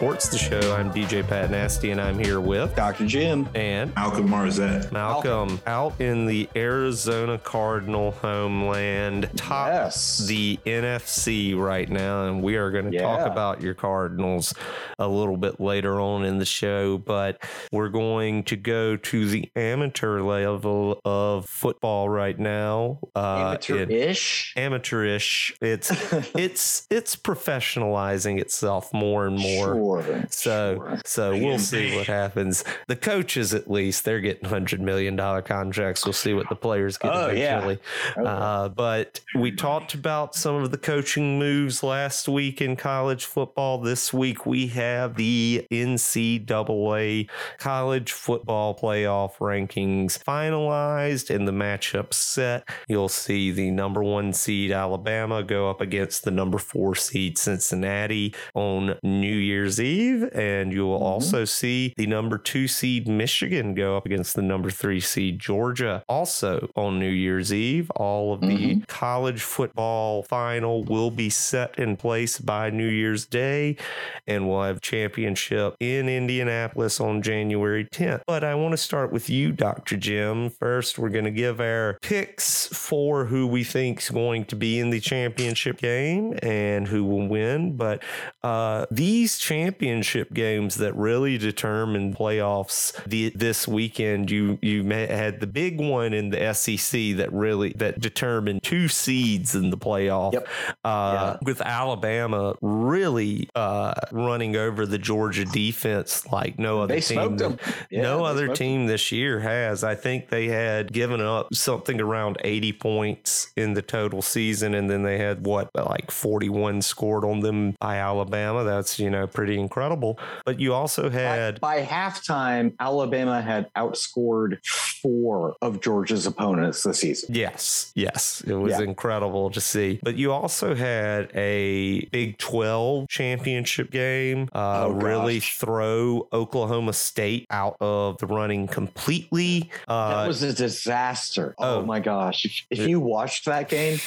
welcome the Sports the Show. I'm DJ Pat Nasty, and I'm here with Dr. Jim and Malcolm Marzette. Malcolm out in the Arizona Cardinal homeland, top Yes. the NFC right now, and we are going to talk about your Cardinals a little bit later on in the show. But we're going to go to the amateur level of football right now. Uh, in- Amateur-ish. amateurish. It's it's it's professionalizing itself more and more. Sure. So sure. so we'll see what happens. The coaches, at least, they're getting hundred million dollar contracts. We'll see what the players get Oh, eventually. Oh, yeah. Uh, but we talked about some of the coaching moves last week in college football. This week we have the NCAA college football playoff rankings finalized and the matchup set. You'll see the number one seed Alabama go up against the number four seed Cincinnati on New Year's Eve, and you will Mhm. also see the number two seed Michigan go up against the number three seed Georgia also on New Year's Eve. All of the Mhm. college football final will be set in place by New Year's Day, and we'll have championship in Indianapolis on January 10th. But I want to start with you, Dr. Jim. First, we're going to give our picks for who we think is going to be in the championship game and who will win. But uh, these championship games that really determine playoffs the, this weekend, you you had the big one in the SEC that really that determined two seeds in the playoff. Yep. Uh, With Alabama really uh, running over the Georgia defense like no other They team. smoked them. Yeah, no other team this year has. I think they had given up something around 80 points in the total season, and then they had what, like 41 scored on them by Alabama. That's, you know, pretty incredible. But you also had. by halftime, Alabama had outscored four of Georgia's opponents this season. Yes, yes. It was Yeah. incredible to see. But you also had a Big 12 championship game uh, Oh, really throw Oklahoma State out of the running completely. Uh, That was a disaster. Oh, oh. my gosh. If, if you watched that game,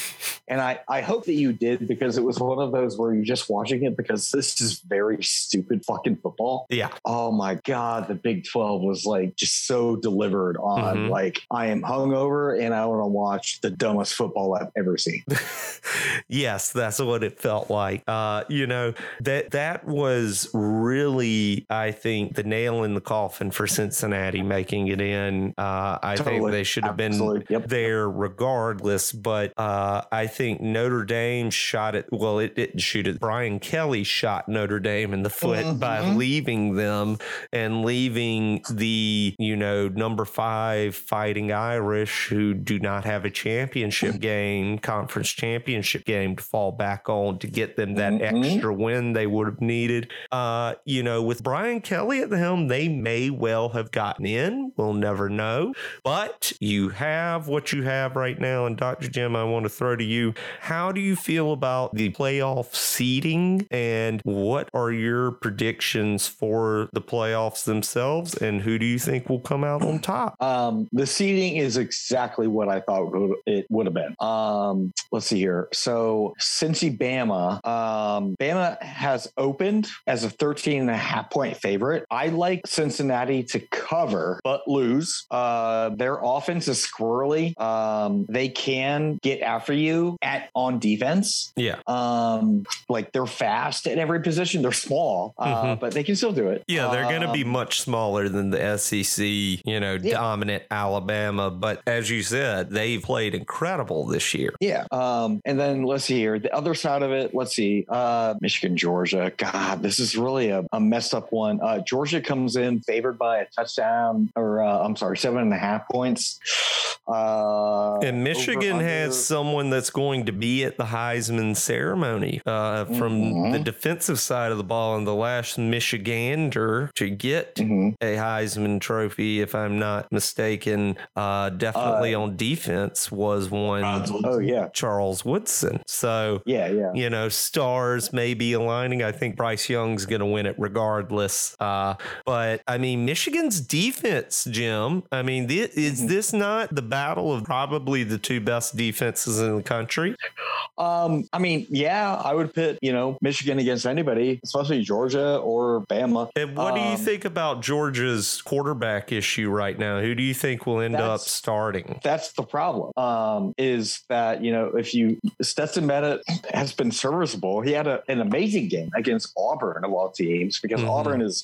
and I, I hope that you did because it was one of those where you're just watching it because this is very stupid fucking football. yeah. Oh my God, the Big 12 was like just so delivered on Mhm. like I am hungover and I want to watch the dumbest football I've ever seen. yes, that's what it felt like. Uh, you know, that that was really, I think, the nail in the coffin for Cincinnati making it in. Uh, I think they should have been Yep. there regardless, but uh, I think Notre Dame shot it. Well, it didn't shoot it. Brian Kelly shot Notre Dame in the foot by Mhm. leaving them and leaving the, you know, number five fighting Irish who do not have a championship game, conference championship game to fall back on to get them that Mhm. extra win they would have needed. Uh, you know, with Brian Kelly at the helm, they may well have gotten in. We'll never know. But you have what you have right now. And Dr. Jim, I want to throw to you. How do you feel about the playoff seeding and what are your predictions for the playoffs themselves? And who do you think will come out on top? Um, the seating is exactly what I thought it would- it would have been. Um, let's see here. So Cincy Bama, um, Bama has opened as a 13 and a half point favorite. I like Cincinnati to cover, but lose. Uh, their offense is squirrely. Um, they can get after you at on defense. Yeah. Um, like they're fast at every position. They're small, uh, Mhm. but they can still do it. Yeah, they're going to be Um, much smaller than the SEC, you know, Yeah. dominant Alabama. But as you said, they've played incredible this year. Yeah. Um, and then let's see here. The other side of it, let's see. Uh, Michigan, Georgia. God, this is really a, a messed up one. Uh, Georgia comes in favored by a touchdown, or uh, I'm sorry, seven and a half points. Uh, And Michigan over, has under. someone that's going to be at the Heisman ceremony uh, from Mhm. the defensive side of the ball, and the last Michigander to get Mhm. a Heisman Trophy, if I'm not mistaken, uh, definitely on defense was one Odds will- Oh yeah, Charles Woodson. So yeah, yeah. you know, stars may be aligning. I think Bryce Young's going to win it regardless. Uh, but I mean, Michigan's defense, Jim. I mean, thi- is this not the battle of probably the two best defenses in the country? Um, I mean, yeah, I would pit, you know, Michigan against anybody. especially Georgia or Bama. And what do you Um, think about Georgia's quarterback issue right now? Who do you think will end up starting? That's the problem. Um, is that you know if you Stetson Bennett has been serviceable. He had a, an amazing game against Auburn of all teams because Mhm. Auburn is,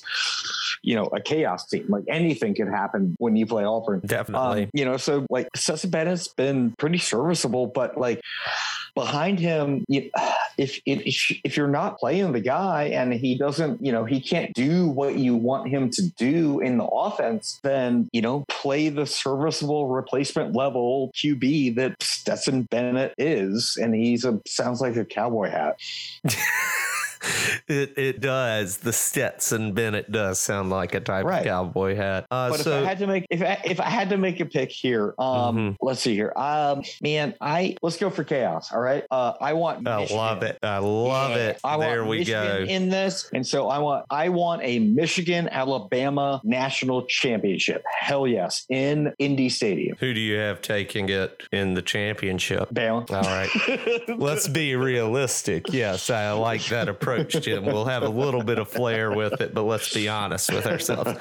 you know, a chaos team. Like anything can happen when you play Auburn. Definitely. Um, you know, so like Stetson Bennett's been pretty serviceable, but like behind him, you, if, if you're not playing the guy and he doesn't, you know, he can't do what you want him to do in the offense, then you know, play the serviceable replacement level QB that Stetson Bennett is, and he's a sounds like a cowboy hat. it it does. The Stetson Bennett does sound like a type Right. of cowboy hat. Uh, But so if I had to make if I, if I had to make a pick here, um, Mhm. let's see here, um, man, I let's go for chaos. All right, uh, I want. I Michigan. love it. I love Yeah, it. I there want we Michigan go. in this, and so I want I want a Michigan Alabama national championship. Hell yes, in Indy Stadium. Who do you have taking it in the championship? Bama. All right. Let's be realistic. Yes, I like that approach, Jim. We'll have a little bit of flair with it, but let's be honest with ourselves.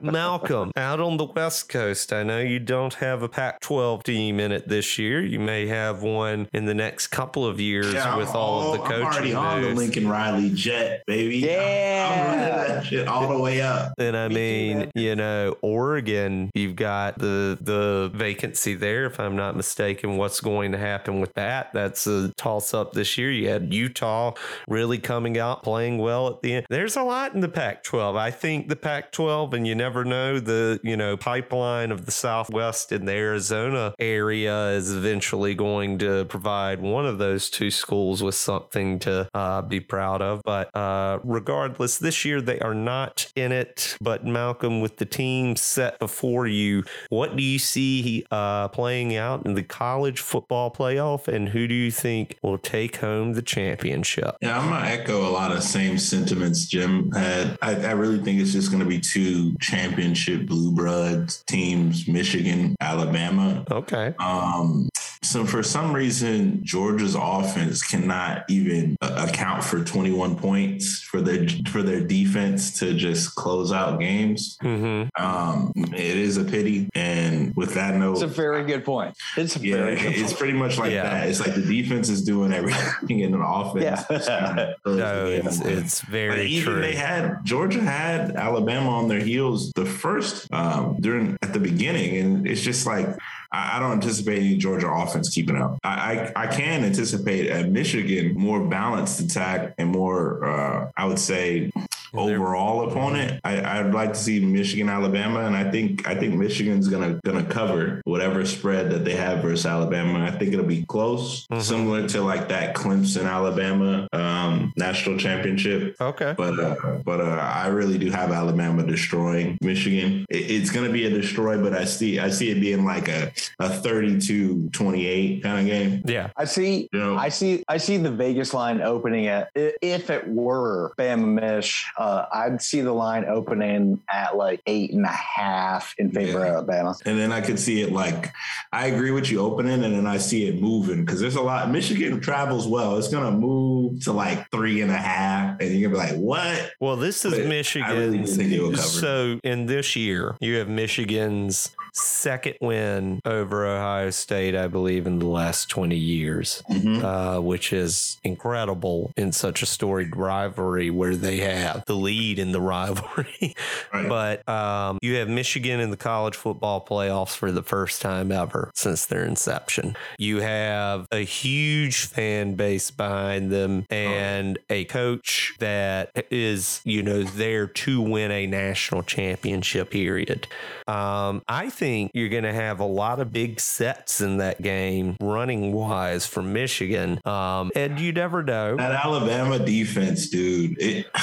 Malcolm, out on the West Coast, I know you don't have a Pac 12 team in it this year. You may have one in the next couple of years Yeah, with I'm all of the I'm already coaching on the. Lincoln Riley jet, baby. Yeah. I'm, I'm running that shit all the way up. And I Me mean, man. you know, Oregon, you've got the the vacancy there, if I'm not mistaken. What's going to happen with that? That's a toss up this year. You had Utah really coming out playing well at the end. There's a lot in the Pac-12. I think the Pac-12, and you never know the you know pipeline of the Southwest and the Arizona area is eventually going to provide one of those two schools with something to uh, be proud of. But uh, regardless, this year they are not in it. But Malcolm, with the team set before you, what do you see uh, playing out in the college football playoff, and who do you think will take home the championship? Yeah, I'm gonna echo a lot of same sentiments Jim had. I, I really think it's just gonna be two championship blue blood teams, Michigan, Alabama. Okay. Um, so for some reason, Georgia's offense cannot even uh, account for 21 points for their for their defense to just close out games. Mm-hmm. Um, it is a pity, and with that note, It's a very good point. It's a yeah, very good it's point. pretty much like Yeah. that. It's like the defense is doing everything in an offense. Yeah. just kinda close No, it's, it's But very even true. they had Georgia had Alabama on their heels the first um, during at the beginning, and it's just like I, I don't anticipate any Georgia offense keeping up. I, I I can anticipate a Michigan more balanced attack and more uh, I would say overall opponent. I, I'd like to see Michigan Alabama, and I think I think Michigan's gonna gonna cover whatever spread that they have versus Alabama. I think it'll be close, Mhm. similar to like that Clemson Alabama um, national championship. okay. But uh, but uh, I really do have Alabama destroying Michigan. It, it's going to be a destroy, but I see I see it being like a a 32-28 kind of game. Yeah. I see. You know, I see. I see the Vegas line opening at if it were Bama Mish. Uh, I'd see the line opening at like eight and a half in favor Yeah. of Alabama. and then I could see it like I agree with you opening, and then I see it moving because there's a lot. Michigan travels well. It's going to move to like three and a half, and you're gonna be like, what? Well, this is But I really think they will cover. So in this year, you have Michigan's second win over Ohio State, I believe, in the last 20 years, Mhm. uh, which is incredible in such a storied rivalry where they have the lead in the rivalry. Right. But um, you have Michigan in the college football playoffs for the first time ever since their inception. You have a huge fan base behind them and a coach that is, you know, there to win a national championship period. Um, I think you're going to have a lot of big sets in that game running wise from Michigan. Um, and you never know. That Alabama defense, dude. It,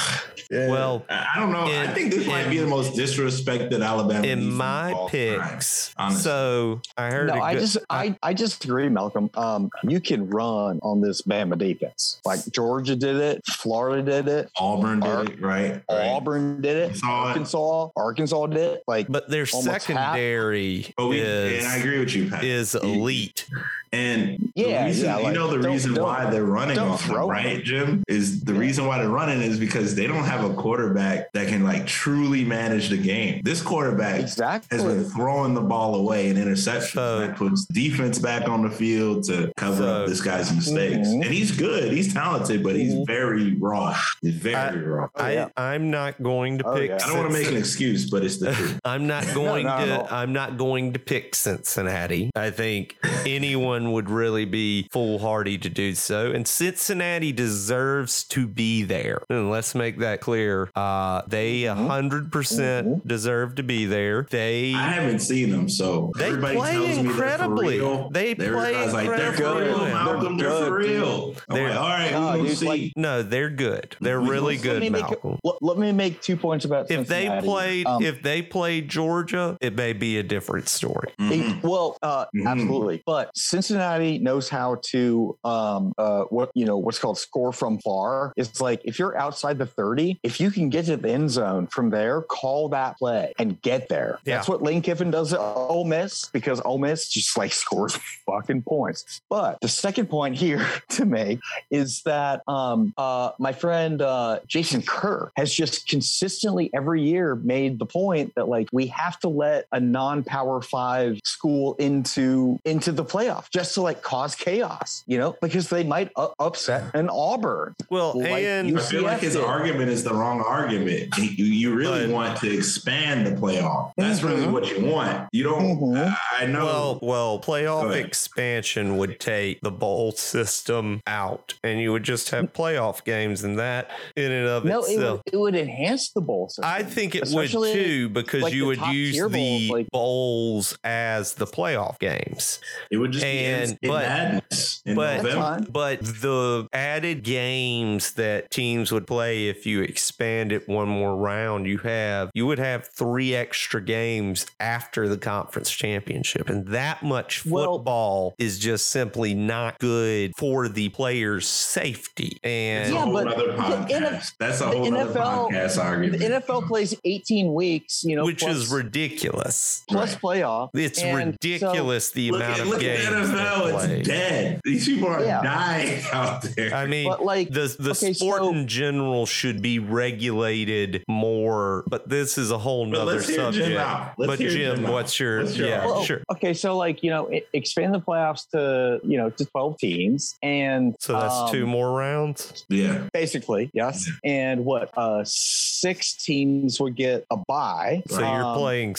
Well, I I don't know. I think this might be the most disrespected Alabama in defense my of all time, picks. honestly. So I heard No, a I good- just I, I just agree, Malcolm. Um, you can run on this Bama defense. Like Georgia did it, Florida did it, Auburn did Ar- it, right? right. Auburn did it, Arkansas, Arkansas did it. Like but their secondary secondary But we, is and I agree with you, Pat. is elite. And Yeah, the reason, yeah, you know the reason why they're running don't them, right. Jim? Is the reason why they're running is because they don't have a quarterback that can like truly manage the game. This quarterback Exactly. has been throwing the ball away in interceptions. So- that puts defense back on the field to cover So- up this guy's mistakes. Mhm. And he's good. He's talented, but he's Mhm. very raw. He's very raw. Oh, yeah. I, I'm not going to Oh, pick. yeah. I don't want to make an excuse, but it's the truth. I'm not going no, to. no. I'm not going to pick Cincinnati. I think anyone would really be foolhardy to do so, and Cincinnati deserves to be there. And let's make that clear. Uh, they a Mhm. hundred percent deserve to be there. They I haven't seen them, so They everybody play tells me incredibly. they're for real. They play Everybody's like they're for incredibly real. Malcolm. They're, They're for real. They're- like, all right, No, we'll dude, see. like- no, they're good. They're We- really let good, me make Malcolm. let, let me make two points about if they played, Um, if they played Georgia, it may be a different story. Mhm. It- well, uh, Mhm. absolutely. But Cincinnati knows how to, um, uh, what you know, what's called score from far. It's like if you're outside the thirty, if you can get to the end zone from there, call that play and get there. Yeah. That's what Lane Kiffin does at Ole Miss because Ole Miss just like scores fucking points. But the second point here to make is that um, uh, my friend uh, Jason Kerr has just consistently every year made the point that like we have to let a non-power five school into into the playoff just to like cause chaos, you know, because they might u- upset an Auburn. Well, Like and you- I feel like his did. argument is the wrong argument. You, you really But- want to expand the playoff. That's really Mhm. what you want. You don't. Mhm. I know. Well, well, playoff expansion would take the bowl system out, and you would just have playoff games, and that in and of No, it itself. would, it would enhance the bowl system. I think it would Especially, too, because like you would use tier the bowls, like- bowls as the playoff games. it would just and- be in, in but- madness in but- November. But the added games that teams would play if you expand it one more round, you have you would have three extra games after the conference championship, and that much Well- football is just simply not good for the players' safety. And Yeah, but the. NF That's a the whole other NFL podcast argument. the NFL plays 18 weeks, you know, which plus, is ridiculous. Plus playoff. It's And ridiculous the look amount at, of look games at they NFL. play. It's dead. These people are Yeah. dying out there. I mean, but like, the the okay, sport so- in general should be regulated more, but this is a whole nother let's Jim subject. but Jim, Jim what's your What's your yeah? well, Sure. okay, so like you know, expand the playoffs to you know to 12 teams, and So that's um, two more rounds. yeah. basically, yes. And what uh six teams would get a bye. So you're playing playing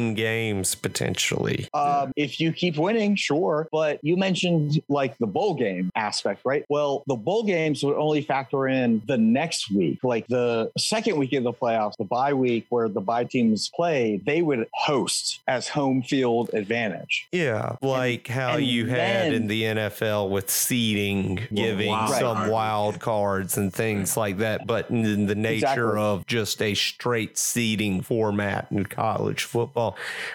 16 games potentially. Um, if you keep winning, sure. But you mentioned like the bowl game aspect, right? Well, the bowl games would only factor in the next week, like the second week of the playoffs, the bye week where the bye teams play, they would host as home field advantage. Yeah, like how and you had then- in the NFL with seeding, giving wild some card. wild cards and things like that, but in the nature Exactly. of just a straight seeding format in college football.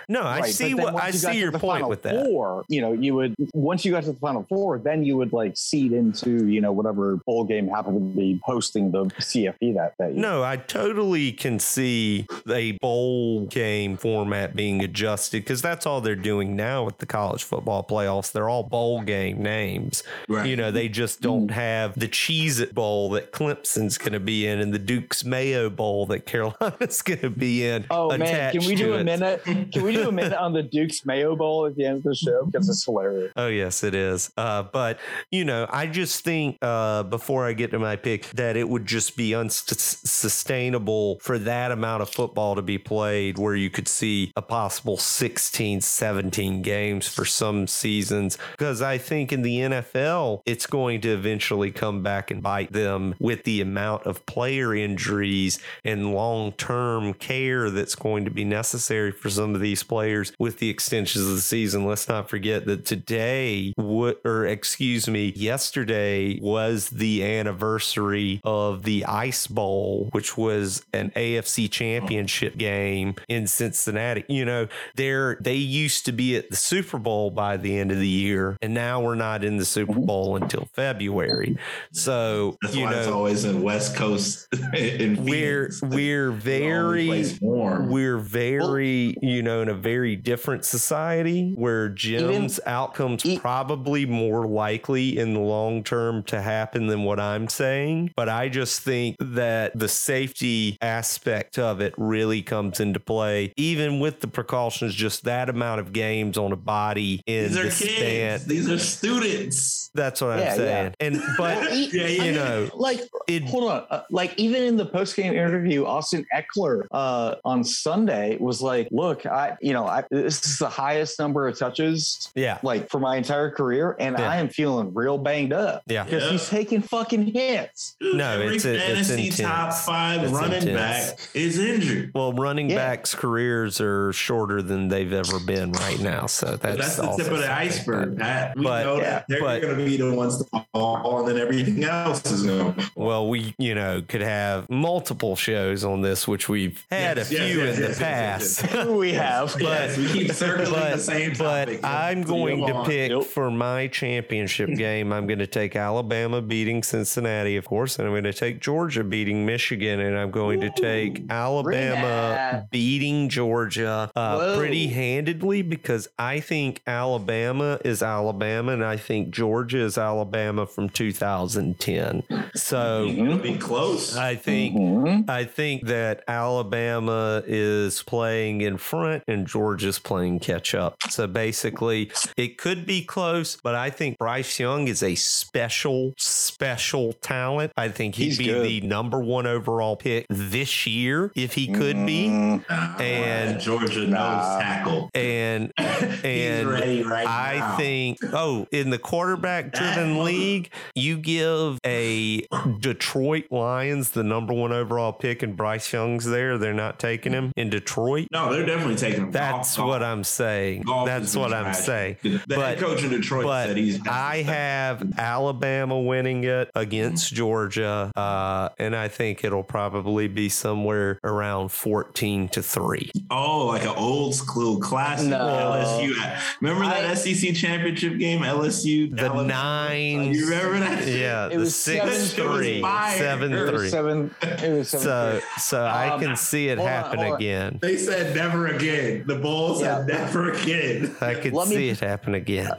No, I Right, see what I you see your point with that. Four, you know, you would once you got to the final four, then you would like seed into you know whatever bowl game happened to be hosting the CFP that day. No, I totally can see a bowl game format being adjusted because that's all they're doing now with the college football playoffs. They're all bowl game names. Right. You know, they just mm-hmm. don't have the Cheez It Bowl that Clemson's going to be in and the Duke's Mayo Bowl that Carolina's going to be in. Oh man, can we do a minute? Can we do a minute on the Duke's Mayo Bowl at the end of the show because it's hilarious. Oh yes, it is. Uh, but you know, I just think uh, before I get to my pick that it would just be unsustainable for that amount of football to be played, where you could see a possible 16, 17 games for some seasons. Because I think in the NFL, it's going to eventually come back and bite them with the amount of player injuries and long term care that's going to be necessary for some of these players with the extensions of the season. Let's not forget that today, what, or excuse me, yesterday was the anniversary of the Ice Bowl, which was an AFC championship game in Cincinnati. You know, they're, they used to be at the Super Bowl by the end of the year, and now we're not in the Super mm-hmm. Bowl until February. So, That's you why it's always in West Coast. in we're we're the only very warm. we're very you know, in a very different society where Jim's outcomes e- probably more likely in the long term to happen than what I'm saying. But I just think that the safety aspect of it really comes into play, even with the precautions, just that amount of games on a body in this stand These are the kids. stand. These are students. That's what Yeah, I'm yeah. saying. And but Well, e- Yeah, yeah. you I mean, know, like it hold on uh, like even in the post-game interview austin ekeler uh, on sunday was like look i you know I, this is the highest number of touches yeah. like for my entire career and Yeah. i am feeling real banged up Yeah. because Yeah. he's taking fucking hits No, every it's a- it's fantasy top five It's running intense. back is injured. Well, running Yeah. backs' careers are shorter than they've ever been right now. So that's, That's, the tip of the something. iceberg, Pat. We but- know yeah, that they're going to be the ones to fall, and then everything else is going Well, we, you know, could have multiple shows on this, which we've had Yes, a yes, few yes, in the yes, yes, yes, past. We have Yes, we keep circling but, the same but topic. I'm going to pick Yep. for my championship game. I'm going to take Alabama beating Cincinnati, of course, and I'm going to take Georgia beating Michigan, and I'm going to take Alabama that. beating Georgia uh, pretty handedly because I think Alabama is Alabama, and I think Georgia is Alabama from 2010. So. It'll be close. I think Mhm. I think that Alabama is playing in front and Georgia's playing catch up. So basically, it could be close, but I think Bryce Young is a special, special talent. I think he'd He's be good. the number one overall pick this year if he could be. Mm, Nah, and- Georgia Nah. knows tackle. And He's and ready right I now. think, oh, in the quarterback driven league, you give a Detroit Lions the number one overall pick and Bryce Young's there. They're not taking him in Detroit. no, they're definitely taking him. That's Golf- what I'm saying. golf That's what I'm trash. saying. The But- head coach in Detroit But said he's. I have Alabama winning it against Georgia, uh, and I think it'll probably be somewhere around 14 to 3. Oh, like an old school classic No. LSU. Remember that I- SEC championship game, LSU? The Alabama? nine. You remember that? Yeah, It the was 6 seven- 3. it was fire. 7 it 3. seven it was seven So, so I Um, can see it on, happen on. again. They said never again. The Bulls said Yeah. never again. I could Let me- see it happen again.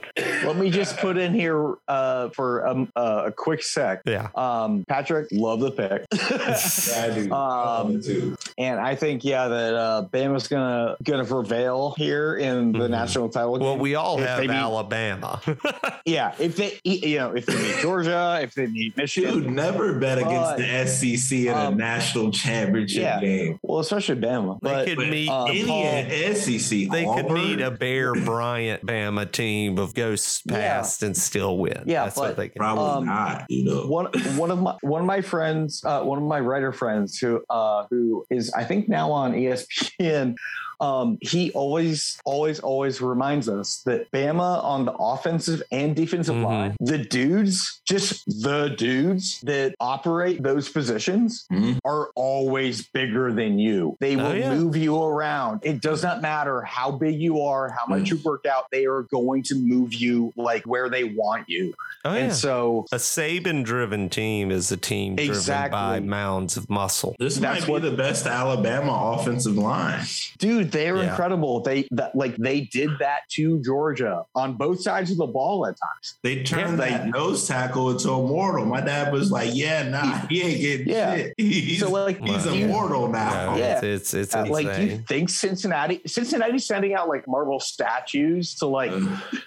let me just put in here uh, for um, uh, a quick sec Yeah. um, patrick love the pick Yeah, I do. Um, too. And I think, yeah, that uh, Bama's gonna gonna prevail here in the Mhm. national title. Well, game. we all If have they beat- Alabama. yeah, if they, you know, if they beat Georgia, if they beat Michigan, Dude, never bet against the SEC in a um, national championship yeah. game. well, especially Bama. They But could But meet uh, any Paul- SEC, They could Auburn, meet a Bear Bryant Bama team of ghosts Yeah. past and still win. Yeah, That's what they can. Probably Um, not. You know. one one of my one of my friends, uh, one of my writer friends, who uh, who is I think now on ESPN. Um, he always, always, always reminds us that Bama on the offensive and defensive Mhm. line, the dudes, just the dudes that operate those positions, Mhm. are always bigger than you. They will Oh, yeah. move you around. It does not matter how big you are, how much you work out. They are going to move you like where they want you. oh, yeah. And so a Saban driven team is a team driven by mounds of muscle. This That's might be what- the best Alabama offensive line. dude they're Yeah. incredible they that, like they did that to georgia on both sides of the ball at times They turned Yeah, that nose tackle into a mortal. My dad was like, "Yeah, nah, he ain't getting Yeah. shit. He's, so like he's Wow. you- immortal now." No, Yeah. It's, it's, it's uh, like insane. you think cincinnati cincinnati's sending out like marble statues to like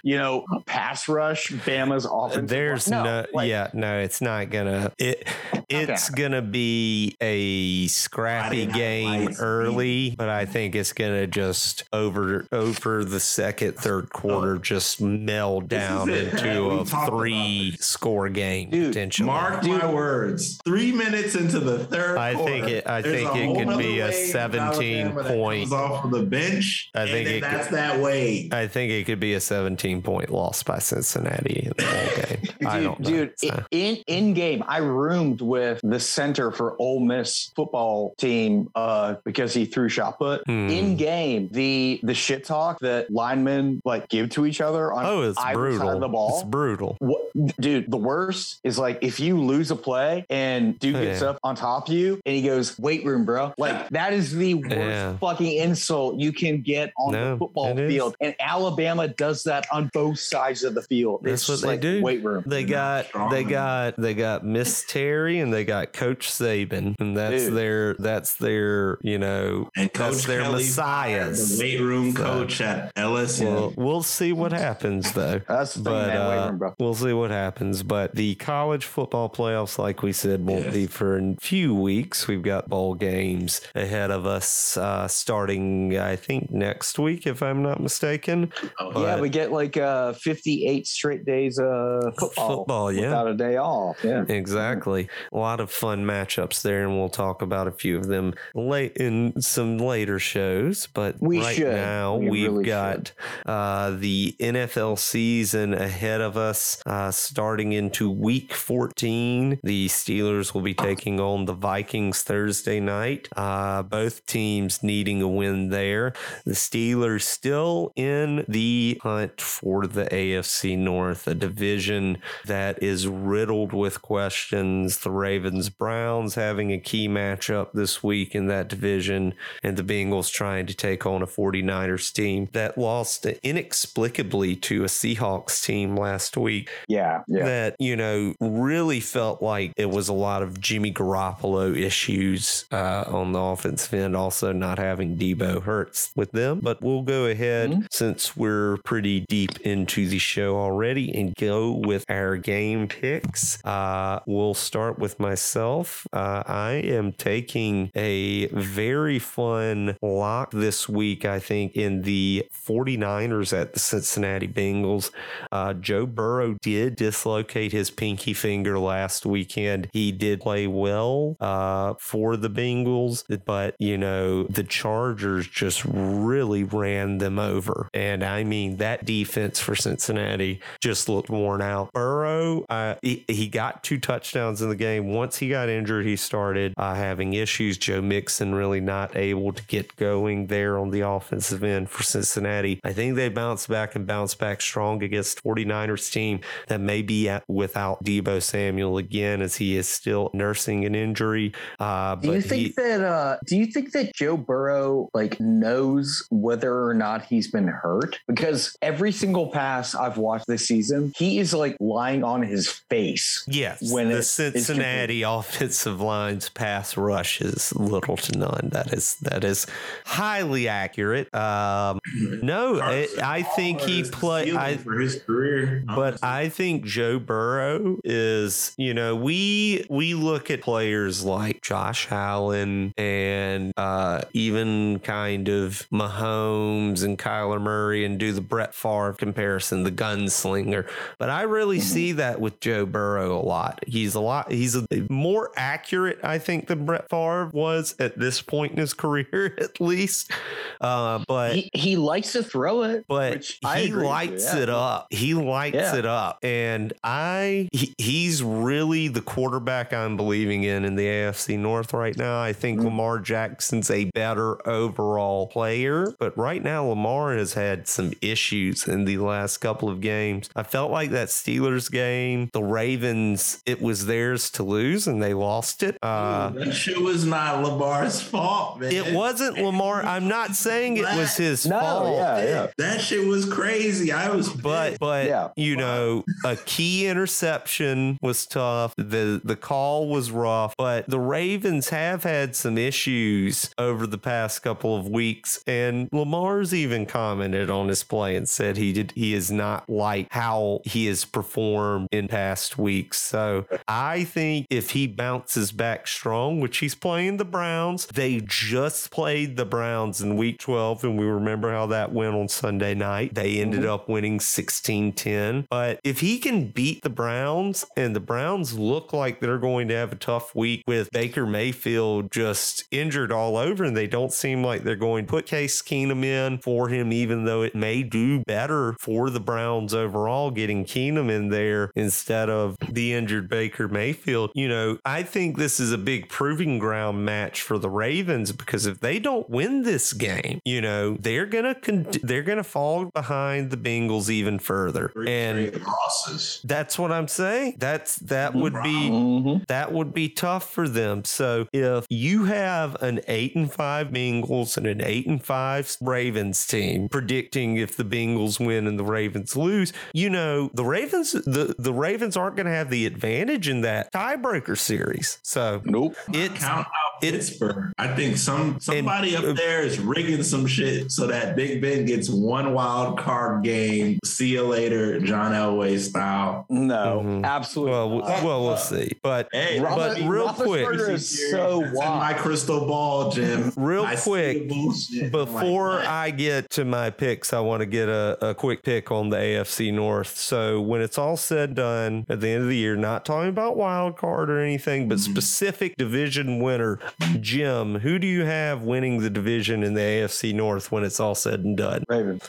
you know pass rush bama's offense There's no, like, yeah, no, it's not gonna. It, it's gonna be a scrappy game early, but I think it's gonna just over over the second, third quarter, just meld down into a three score game Dude, potentially. Mark my words. Three minutes into the third I think quarter, it- I think it could be a 17 point- comes off of the bench. I think and then it could- that's that way. I think it could be a 17 point loss by Cincinnati in the whole game. I Dude, don't know. dude So, in in game, I roomed with the center for Ole Miss football team uh, because he threw shot put. Hmm. In game, the the shit talk that linemen like give to each other on Oh, it's either side brutal. of the ball. It's brutal. What, dude, the worst is like if you lose a play and dude Oh, gets up on top of you and he goes, weight room, bro. Like that is the worst Yeah. fucking insult you can get on No, the football it is. field. And Alabama does that on both sides of the field. That's It's what just they like do. Weight room. They They're got strong they got they got Miss Terry and they got Coach Saban and that's Dude. their that's their you know And that's Coach their Kelly messiahs. the weight room So- coach at LSU. Well, we'll see what happens though. That's the thing, But man. weight uh, room, bro. we'll see what happens. But the college football playoffs, like we said, won't Yes. be for a few weeks. We've got bowl games ahead of us, uh, starting I think next week, if I'm not mistaken. Oh, yeah, we get like uh 58 straight days of football. Football, yeah. Without a day off. Yeah. Exactly. A lot of fun matchups there, and we'll talk about a few of them late in some later shows. But We right should. now, We we've really got uh, the NFL season ahead of us, uh, starting into week 14. The Steelers will be taking on the Vikings Thursday night. Uh, both teams needing a win there. The Steelers still in the hunt for the AFC North, a division that is riddled with questions. The Ravens Browns having a key matchup this week in that division, and the Bengals trying to take on a 49ers team that lost inexplicably to a Seahawks team last week Yeah. Yeah. that you know really felt like it was a lot of Jimmy Garoppolo issues uh, on the offensive end, also not having Deebo Hurts with them. But we'll go ahead Mhm. since we're pretty deep into the show already and go with our game picks. Uh, we'll start with myself. Uh, I am taking a very fun lock this week, I think, in the 49ers at the Cincinnati Bengals. Uh, Joe Burrow did dislocate his pinky finger last weekend. He did play well uh, for the Bengals, but you know the Chargers just really ran them over, and I mean that defense for Cincinnati just looked worn out. Burrow, uh, he, he got two touchdowns in the game. Once he got injured, he started uh, having issues. Joe Mixon really not able to get going there on the offensive end for Cincinnati. I think they bounce back and bounce back strong against 49ers team that may be at, without Deebo Samuel again as he is still nursing an injury. Uh, Do you think he, that uh do you think that Joe Burrow like knows whether or not he's been hurt? Because every single pass I've watched this season, he is like lying on his face. Yes, when the Cincinnati offensive line's pass rush is little to none. That is that is highly accurate. Um, no, it, I think he played for his career, but I think Joe Burrow is, you know, we we look at players like Josh Allen and uh, even kind of Mahomes and Kyler Murray and do the Brett Favre comparison, the gunslinger. But I really see that with Joe Burrow a lot. He's a lot. He's a, more accurate, I think, than Brett Favre was at this point in his career, at least. Uh, but He, he likes to throw it, but he agree with lights yeah. it up. He lights Yeah. it up, and I he, he's really the quarterback I'm believing in in the AFC North right now. I think Mhm. Lamar Jackson's a better overall player, but right now Lamar has had some issues in the last couple of games. I felt like that Steelers game, the Ravens, it was theirs to lose, and they lost it. Uh, that shit was not Lamar's fault, man. it wasn't Lamar. I'm not saying it was his No, fault. yeah, yeah. That shit was crazy. I was, But but Yeah. you know, a key interception was tough. The the call was rough, but the Ravens have had some issues over the past couple of weeks. And Lamar's even commented on his play and said he did he is not like how he has performed in past weeks. So I think if he bounces back strong, which he's playing the Browns, they just played the Browns in week 12, and we remember how that went on Sunday night. They ended mm-hmm. up winning 16 10. But if he can beat the Browns, and the Browns look like they're going to have a tough week with Baker Mayfield just injured all over, and they don't seem like they're going to put Case Keenum in for him, even though it may do better for the Browns overall, getting Keenum in there instead of the injured Baker Mayfield. You know, I think this is a big proving ground match for the Ravens because if they don't win this game, you know, they're gonna con- they're gonna fall behind the Bengals even further, Three and straight losses. that's what I'm saying. That's that would be Mhm. that would be tough for them. So if you have an eight and five Bengals and an eight and five Ravens team predicting if the Bengals win and the Ravens lose, you know the Ravens the the Ravens aren't going to have the advantage in that tiebreaker series. So Nope. it's Count out it- Pittsburgh. I think some somebody uh, up there is rigging some shit so that Big Ben gets one wild card game. See you later, John Elway style. No, Mhm. absolutely. well, not. well, we'll see. But Hey, Robert- but real quick, Roethlisberger is so That's wild. my crystal ball, Jim. Real I quick, the like, Before? I get to my picks, I want to get a, a quick pick on the AFC North. So when it's all said and done at the end of the year, not talking about wild card or anything, but Mhm. specific division winner, Jim, who do you have winning the division in the AFC North when it's all said and done? Ravens.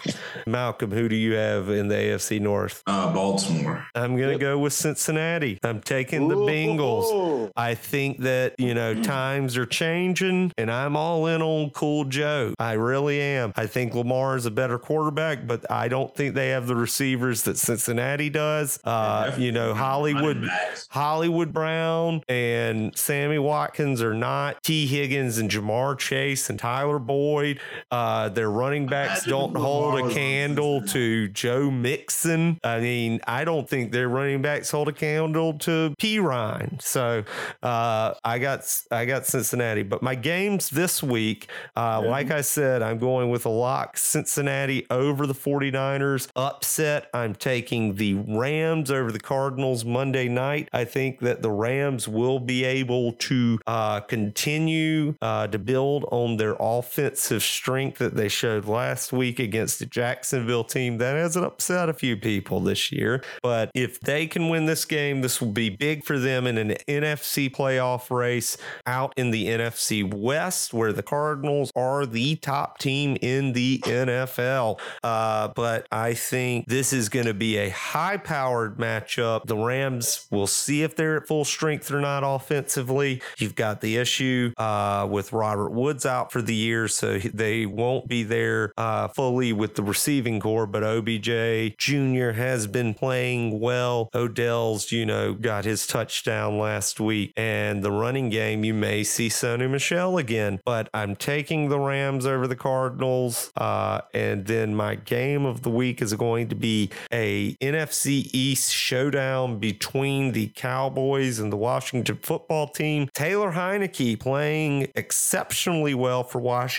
Malcolm, who do you have in the AFC North? uh, Baltimore. I'm gonna Yep. go with Cincinnati. I'm taking the Bengals. I think that, you know, times are changing and I'm all in on cool Joe. I really am. I think Lamar is a better quarterback, but I don't think they have the receivers that Cincinnati does. Uh, you know, Hollywood Hollywood Brown and Sammy Watkins are not Tee Higgins and Ja'Marr Chase and Tyler Boyd. Uh, their running backs don't hold a candle to Joe Mixon. I mean, I don't think their running backs hold a candle to P. Ryan. So uh, I got I got Cincinnati, but my games this week, uh, like I said, I'm going with a lock Cincinnati over the 49ers. Upset, I'm taking the Rams over the Cardinals Monday night. I think that the Rams will be able to uh, continue uh, to build on their offensive strength that they showed last week against the Jacksonville team that hasn't upset a few people this year. But if they can win this game, this will be big for them in an NFC playoff race out in the NFC West, where the Cardinals are the top team in the NFL. Uh, but I think this is going to be a high powered matchup. The Rams will see if they're at full strength or not offensively. You've got the issue uh, with Robert Woods out for the year, so they won't be there uh, fully with the receiving core. But OBJ Jr. has been playing well. Odell's, you know, got his touchdown last week, and the running game, you may see Sony Michel again. But I'm taking the Rams over the Cardinals, uh, and then my game of the week is going to be a NFC East showdown between the Cowboys and the Washington football team. Taylor Heinicke playing exceptionally well for Washington.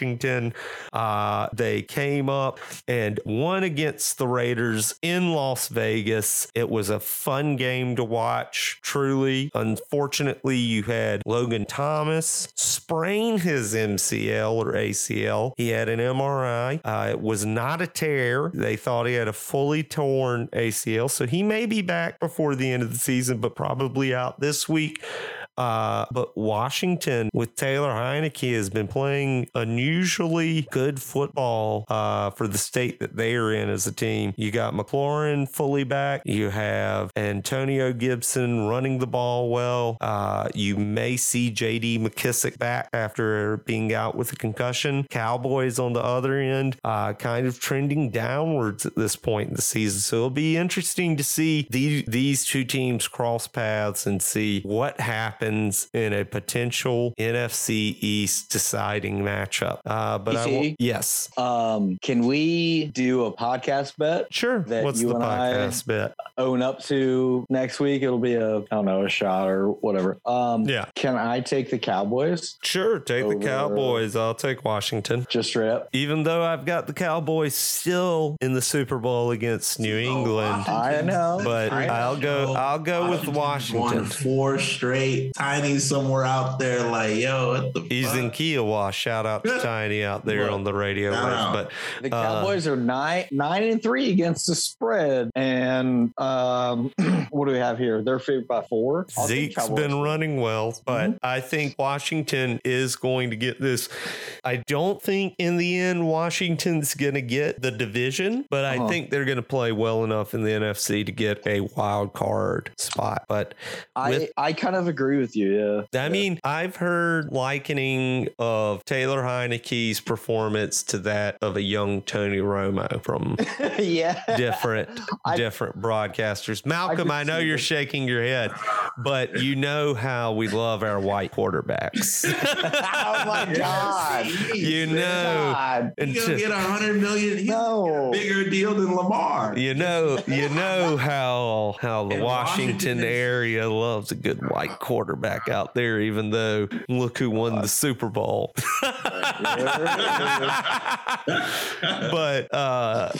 Uh, they came up and won against the Raiders in Las Vegas. It was a fun game to watch, truly. Unfortunately, you had Logan Thomas sprain his MCL or ACL. He had an MRI. Uh, it was not a tear. They thought he had a fully torn ACL. So he may be back before the end of the season, but probably out this week. Uh, but Washington with Taylor Heinicke has been playing unusually good football uh, for the state that they are in as a team. You got McLaurin fully back. You have Antonio Gibson running the ball well. Uh, you may see JD McKissic back after being out with a concussion. Cowboys on the other end, uh, kind of trending downwards at this point in the season. So it'll be interesting to see these, these two teams cross paths and see what happens in a potential NFC East deciding matchup. Uh, but I will, yes, Um, can we do a podcast bet? sure. That What's you the and I- podcast bet? Own up to next week. It'll be a I don't know a shot or whatever. Um, Yeah. Can I take the Cowboys Sure, take the Cowboys. I'll take Washington. just straight up? Even though I've got the Cowboys still in the Super Bowl against New England. I know. But I I'll go. I'll go with Washington. Won four straight. Tiny somewhere out there, like yo, what the He's fuck? in Kiowa. Shout out to Tiny out there on the radio. shout waves. But The Uh, Cowboys are nine nine and three against the spread, and um, what do we have here? They're favored by four. I'll take Zeke's Cowboys. been running well, but Mhm. I think Washington is going to get this I don't think in the end Washington's going to get the division, but I Uh-huh. think they're going to play well enough in the NFC to get a wild card spot. But I with- I kind of agree with you. Yeah. I mean, I've heard likening of Taylor Heinicke's performance to that of a young Tony Romo from yeah. different I- different broadcasters. Malcolm, could I, know you're that. shaking your head, but you know how we love our white quarterbacks. oh my god. you know, God. He's gonna to- get a hundred million. He's gonna get No. a bigger deal than Lamar. you know, you know how how the Washington Washington area loves a good white quarterback out there. Even though look who won the Super Bowl. but uh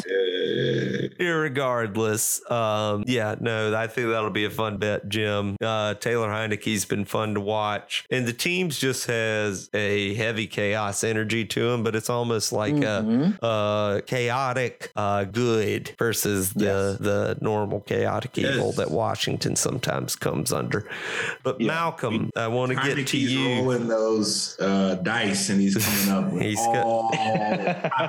irregardless um yeah no i think that'll be a fun bet jim uh Taylor Heinicke's been fun to watch and the teams just has a heavy chaos energy to them but it's almost like Mhm. a uh chaotic uh good versus the Yes. the normal chaotic evil Yes. that washington sometimes comes under but Yeah. Malcolm i want to get to Heinicke's you rolling those uh, dice, and he's coming up. With He's got- all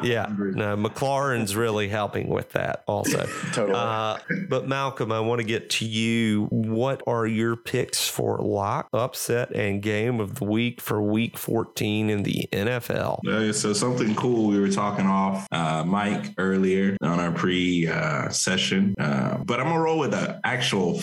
yeah 500. no mclaurin's really helping with that also Totally. Uh, but Malcolm, I want to get to you. What are your picks for lock, upset, and game of the week for Week 14 in the NFL? Uh, so something cool we were talking off uh, Mike earlier on our pre uh, session, uh, but I'm gonna roll with an actual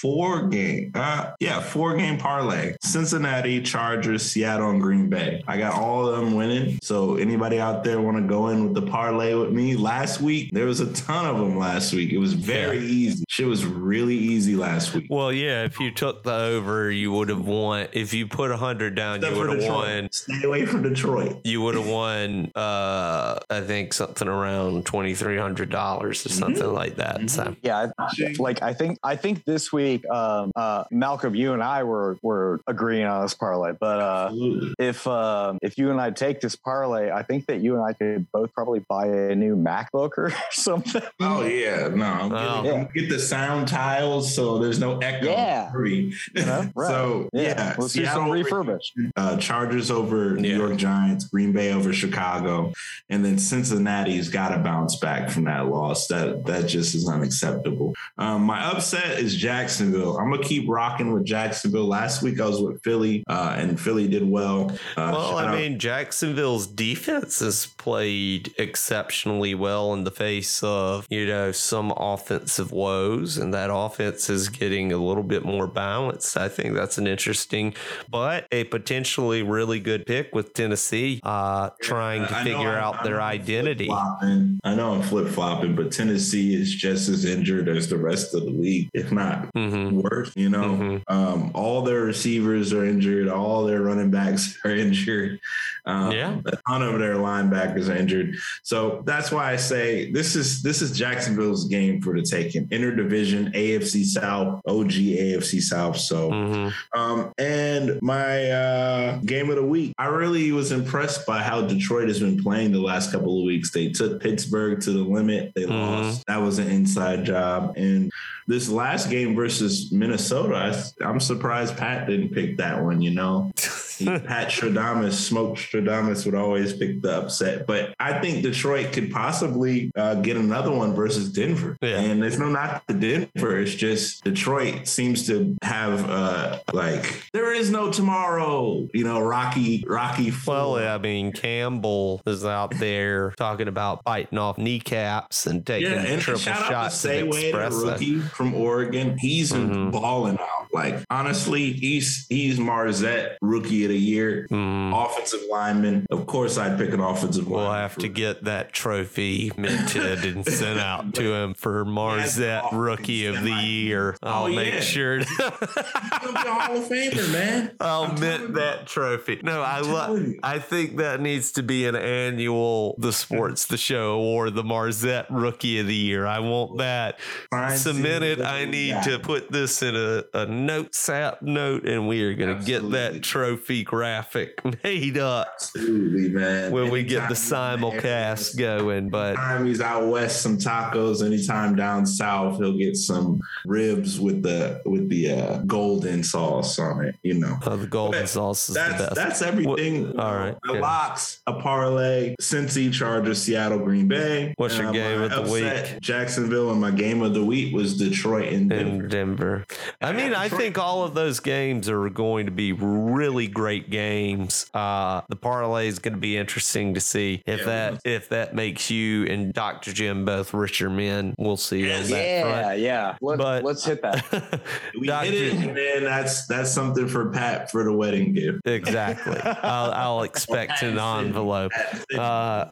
four game, uh, yeah, four game parlay: Cincinnati, Chargers, Seattle, and Green Bay. I got all of them winning. So anybody out there want to go in with the parlay with me? Last week there was a ton of them. Last week it was very easy. Shit was really easy last week. Well, yeah, if you took the over, you would have won. If you put a hundred down, Except you would have won. Stay away from Detroit. You would have won, uh, I think something around twenty three hundred dollars or something like that. So yeah, I- like I think I think this week, um, uh, Malcolm, you and I were were agreeing on this parlay, but uh, if um, if you and I take this parlay, I think that you and I could both probably buy a new MacBook or something. Oh yeah, no, I'm Oh. getting- I'm get the sound tiles so there's no echo. Yeah. You know? Right. So yeah, let's do some Seattle refurbish. uh, Chargers over New Yeah. York Giants, Green Bay over Chicago, and then Cincinnati's got to bounce back from that loss. That that just is unacceptable. Um, my upset is Jacksonville. I'm gonna keep rocking with Jacksonville. Last week I was with Philly, uh, and Philly did well. Uh, Well, I out- mean, Jacksonville's defense has played exceptionally well in the face of, you know, some offensive woes, and that offense is getting a little bit more balanced. I think that's an interesting, but a potentially really good pick with Tennessee, uh, trying to I figure I'm- out I'm their identity. flip-flopping. I know I'm flip flopping, but Tennessee is just as injured as the rest of the league, if not hmm worse. You know, Mhm. um, all their receivers are injured, all their running backs are injured. Um, Yeah. a ton of their linebackers are injured. So that's why I say this is this is Jacksonville's game for the taking. Interdivision, AFC South, OG AFC South. So. hmm Um, and my uh, game of the week, I really was impressed by how Detroit has been playing the last couple of weeks. They took Pittsburgh to the limit. They Mhm. lost. That was an inside job. And this last game versus Minnesota, I, I'm surprised Pat didn't pick that one. You know, He- Pat Stradamus, Smoke Stradamus would always pick the upset. But I think Detroit could possibly uh, get another one versus Denver. Yeah. And there's no knock to Denver. It's just Detroit seems to have uh, like there is no tomorrow. You know, Rocky, Rocky. Well, Four. I mean, Campbell is out there talking about biting off kneecaps and taking Yeah, and triple shout out shots to of Say the espresso. rookie from Oregon. He's Mhm. balling out. Like honestly, he's he's Marzette rookie of the year, Mm. offensive lineman. Of course, I'd pick an offensive lineman. We'll have to get that trophy minted and sent out to him for Marzette. Rookie of the Year. I'll Oh, make yeah. sure. He's gonna be a Hall of Famer, man. I'll I'm mint that trophy. No, I I'm love. I think that needs to be an annual the sports the show award, the Marzette Rookie of the Year. I want that Fine, cemented. See, I need yeah. to put this in a, a note sap note, and we are going to get that trophy graphic made up Absolutely, man. when we get the Anytime simulcast going. But Anytime he's out west, some tacos. Anytime down south, he'll get some ribs with the with the uh, golden sauce on it. You know. uh, the golden But sauce is the That's best. that's everything. What- all right, The good. locks, a parlay, Cincy, Chargers, Seattle, Green Bay. What's your Uh, game of the week? Jacksonville, and my game of the week was Detroit and Denver. in Denver. I mean, I think all of those games are going to be really great games. Uh, the parlay is going to be interesting to see if Yeah, that if that makes you and Dr. Jim both richer men. We'll see on that Yeah, front. yeah. Let, But- let's hit that. we Dr. hit it, and then that's that's something for Pat for the wedding gift. Exactly. I'll, I'll expect an envelope. Uh,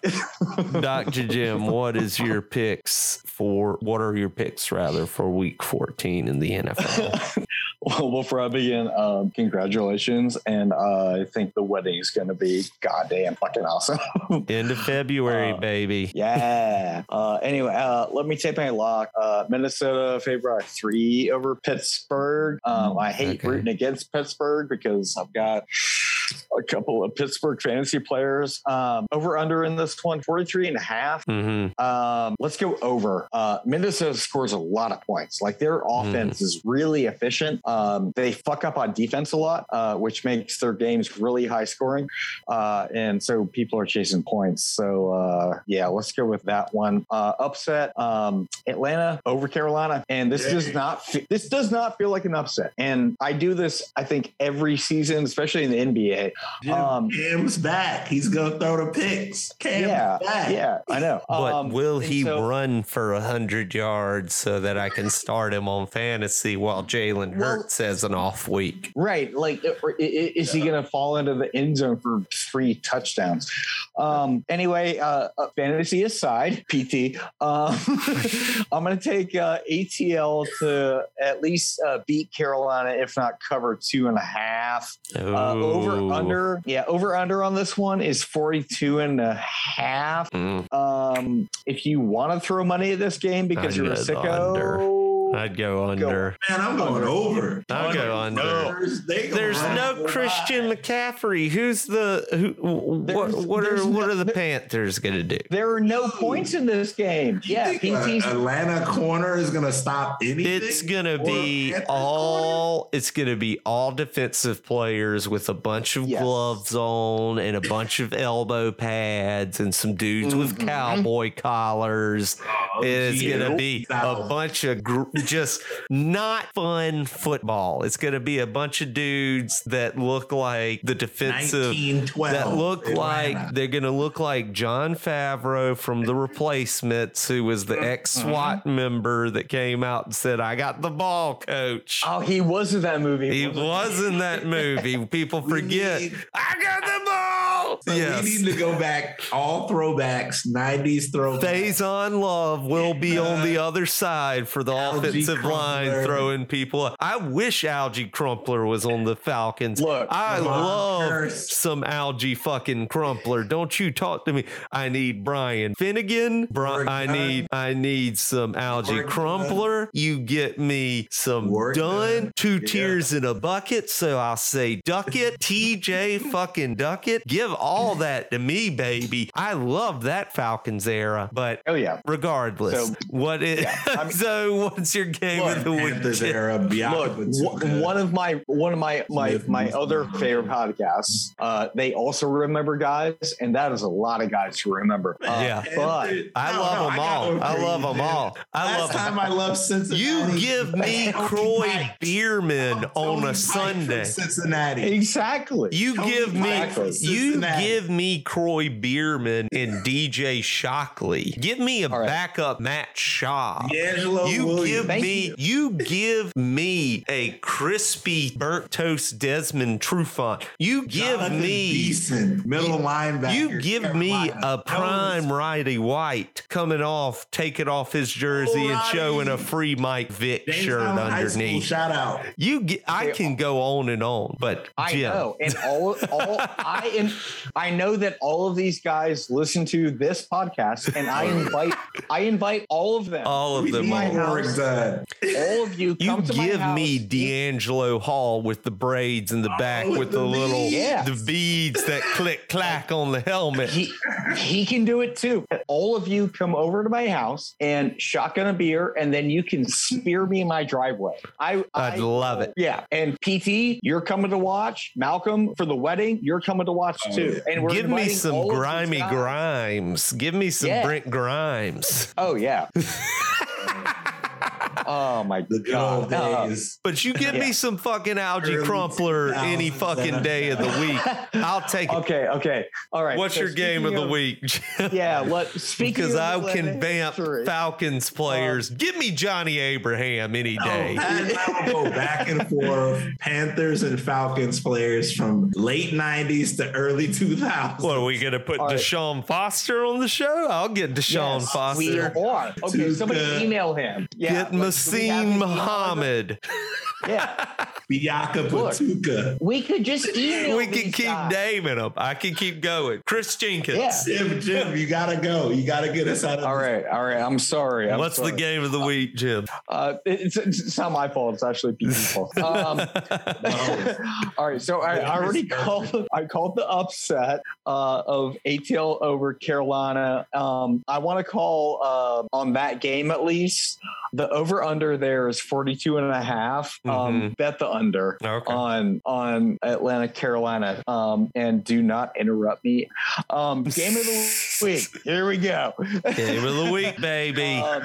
Dr. Jim, what is your picks for? What are your picks rather for Week 14 in the NFL? well, before I begin, um, congratulations. And uh, I think the wedding is going to be goddamn fucking awesome. End of February, Uh, baby. yeah. Uh, anyway, uh, let me take my lock. Uh, Minnesota favorite three over Pittsburgh. Um, I hate Okay. rooting against Pittsburgh because I've got a couple of Pittsburgh fantasy players. Um, over under in this one, 43 and a half. hmm Um, let's go over. Uh, Minnesota scores a lot of points. Like their Mm-hmm. offense is really efficient. Um, they fuck up on defense a lot, uh, which makes their games really high scoring. Uh, and so people are chasing points. So uh, yeah, let's go with that one. Uh, upset um, Atlanta over Carolina, and this does not fe- this does not feel like an upset. And I do this, I think, every season, especially in the NBA. Jim, Um, Cam's back. He's gonna throw the picks. Cam's yeah, back. yeah, I know. But Um, will he so- run for a hundred yards so that I can start him on fantasy while Jalen Well- Hurts has an off week? Right. Like, i- i- is he going to fall into the end zone for three touchdowns? Um, anyway, uh, uh, fantasy aside, PT, um, I'm going to take uh, ATL to at least uh, beat Carolina, if not cover two and a half. Uh, over Ooh. Under, yeah, over under on this one is 42 and a half. Mm, Um, if you want to throw money at this game because I'd you're a sicko, I'd go under. Man, I'm going over. I'll go under. Numbers, There's no for Christian life. McCaffrey. Who's the who? What There's- what are there's what are the there- Panthers gonna do? there are no points in this game. You Yeah, think PT's Atlanta corner is gonna stop anything. It's gonna be Panthers all. It's gonna be all defensive players with a bunch of Yes. gloves on and a bunch of elbow pads and some dudes with Mhm. cowboy collars. corner? It's Oh, gonna be a bunch of gr- just not fun football. It's gonna be a bunch of dudes that look like the defensive that look Atlanta. like they're going to look like Jon Favreau from The Replacements, who was the mm-hmm. ex SWAT member that came out and said, I got the ball, coach. Oh, he was in that movie. he wasn't in that movie. People forget. need- I got the ball. So yes. we need to go back all throwbacks, 90s throwbacks. Phase on Love will be on the other side for the Alge offensive line Crumpler. throwing people. I wish Alge Crumpler was on the Falcons. Look, I love Curse. some Alge fucking Crumpler. Don't you talk to me. I need Brian Finneran. Bri- I need I need some Alge Crumpler. You get me some Work done. done. Two Yeah. tears in a bucket. So I'll say duck it. TJ fucking Duckett. Give all that to me, baby. I love that Falcons era. But Oh yeah. regardless, So- what is Yeah, I mean- so what's your game Look, of the Panthers week? era, Bianca Look, one- one of my one of my my Smith my Smith. other favorite podcasts. Uh, they also remember guys, and that is a lot of guys to remember. Uh, Yeah. but I No, love no, them all. gotta I love them all. I Last love time I love Cincinnati. You give me Kroy Pike. Biermann on a Sunday. Cincinnati. exactly. You Tony give me Pike from you Cincinnati. give me Kroy Biermann and DJ Shockley. Give me a All right. backup Matt Schaub. DeAngelo You Williams. give Thank me you. you. give me a crispy burnt toast Desmond Trufant. You give Jonathan me Beason, middle linebacker. You give me a prime Roddy White coming off, taking off his jersey and showing a free Mike Vick shirt Jamestown High School, underneath. shout out. You get, I can go on and on, but I Jim, know, and all all I and I know that all of these guys listen to this podcast, and I invite I invite all of them. All of them. need my all. more house. Done. all of you You come to my give me. DeAngelo Hall with the braids in the oh, back with with the the little. Yeah. the beads that click clack on the helmet. He he can do it too. All of you come over to my house and shotgun a beer, and then you can spear me in my driveway. I I'd I- love it. Yeah, and PT, you're coming to watch. Malcolm for the wedding, you're coming to watch Oh, too. yeah. And we're Give me some all grimy. Grimes. Give me some Yeah. Brent Grimes. Oh yeah. oh my The good god. old Uh, days. But you give me some fucking Alge Early crumpler any fucking day of the week. I'll take it. okay, okay, all right. What's so your game of speaking the week? Yeah, what speaking Because of I can Atlantic vamp history, Falcons players. Give me Johnny Abraham any day. No, Pat I will go back and forth. Panthers and Falcons players from late '90s to early 2000s. What are we gonna put All right. Deshaun Foster on the show? I'll get Deshaun Yes, Foster. We are. Okay, somebody email him. Yeah, Get like, do we have Muhsin his email address? Muhammad. Yeah, Biaka Patuka. we could just email. We can these keep guys. naming them. I can keep going. Chris Jenkins. Yeah. Jim, Jim, you gotta go. You gotta get us out of All right, all right. I'm sorry. I'm What's sorry. the game of the week, Jim? Uh, it's, it's not my fault. It's actually PT's fault. Um, all right, so I, I already called. I called the upset uh, of ATL over Carolina. Um, I want to call uh, on that game at least. The over under there is 42 and a half. Um, bet the under Okay. on on Atlanta, Carolina. Um, and do not interrupt me. Um, game of the week. Here we go. Game of the week, baby. Um,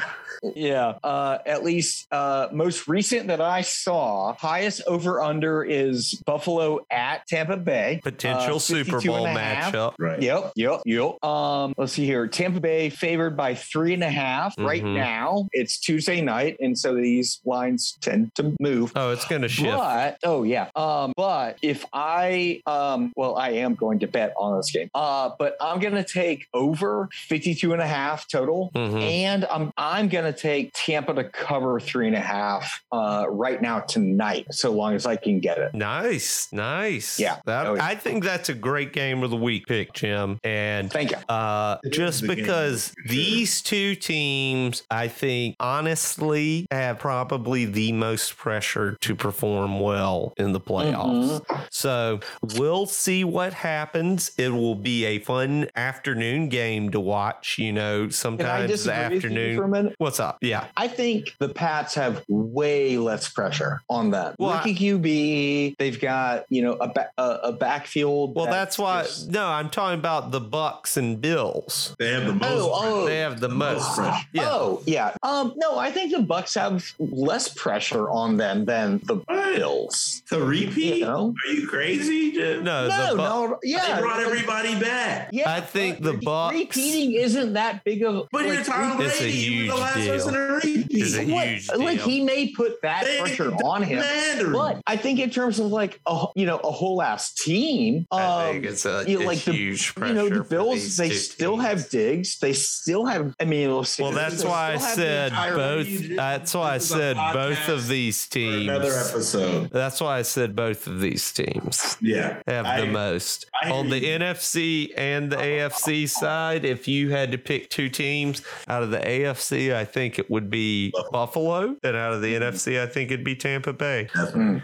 yeah. Uh, at least uh, most recent that I saw, highest over under is Buffalo at Tampa Bay. Potential uh, Super Bowl and a half. matchup. Right. Yep, yep, yep. Um, let's see here. Tampa Bay favored by three and a half right Mhm. now. It's Tuesday night, and so these lines tend to move. Oh, it's gonna shift. But oh yeah. Um, but if I um well, I am going to bet on this game. Uh, but I'm gonna take over 52 and a half total. Mhm. And I'm I'm gonna take Tampa to cover three and a half uh right now tonight, so long as I can get it. Nice, nice. Yeah. That, Oh, yeah. I think that's a great game of the week pick, Jim. And Thank you. uh, just is the game, because these two teams, I think, honestly, have probably the most pressure to perform well in the playoffs. Mm-hmm. So we'll see what happens. It will be a fun afternoon game to watch. You know, Can I sometimes the disagree with you afternoon. for a minute? What's up? Yeah. I think the Pats have way less pressure on them. Well, Rookie QB, they've got you know a ba- a, a backfield. Well, that's that's why. just- No, I'm talking about the Bucks and Bills. They have the most. Oh, oh, They have the most. pressure. Yeah. Oh yeah. Um, no, I think the Bucks have less pressure on them than the Bills. To repeat? You know? Are you crazy, No, No, the Bu- no, yeah. They brought everybody back. yeah, I think the re- Bucks- repeating isn't that big of. But like, you're Tom re- It's a Brady. You were huge the last deal. person to repeat. It's a what- huge Like he may put that They- pressure on him. Mandarin. But I think in terms of like a you know a whole ass team, um, I think it's a, you know, a like the- huge pressure. you know the Bills, they still teams. have Diggs. They still have. I mean, let's. Well, that's why I said both. That's why I This is a said both of these For Another episode. That's why I said both of these teams Yeah. have I- the most. I On the you. NFC and the AFC side, if you had to pick two teams out of the AFC, I think it would be Buffalo. And out of the NFC, I think it'd be Tampa Bay.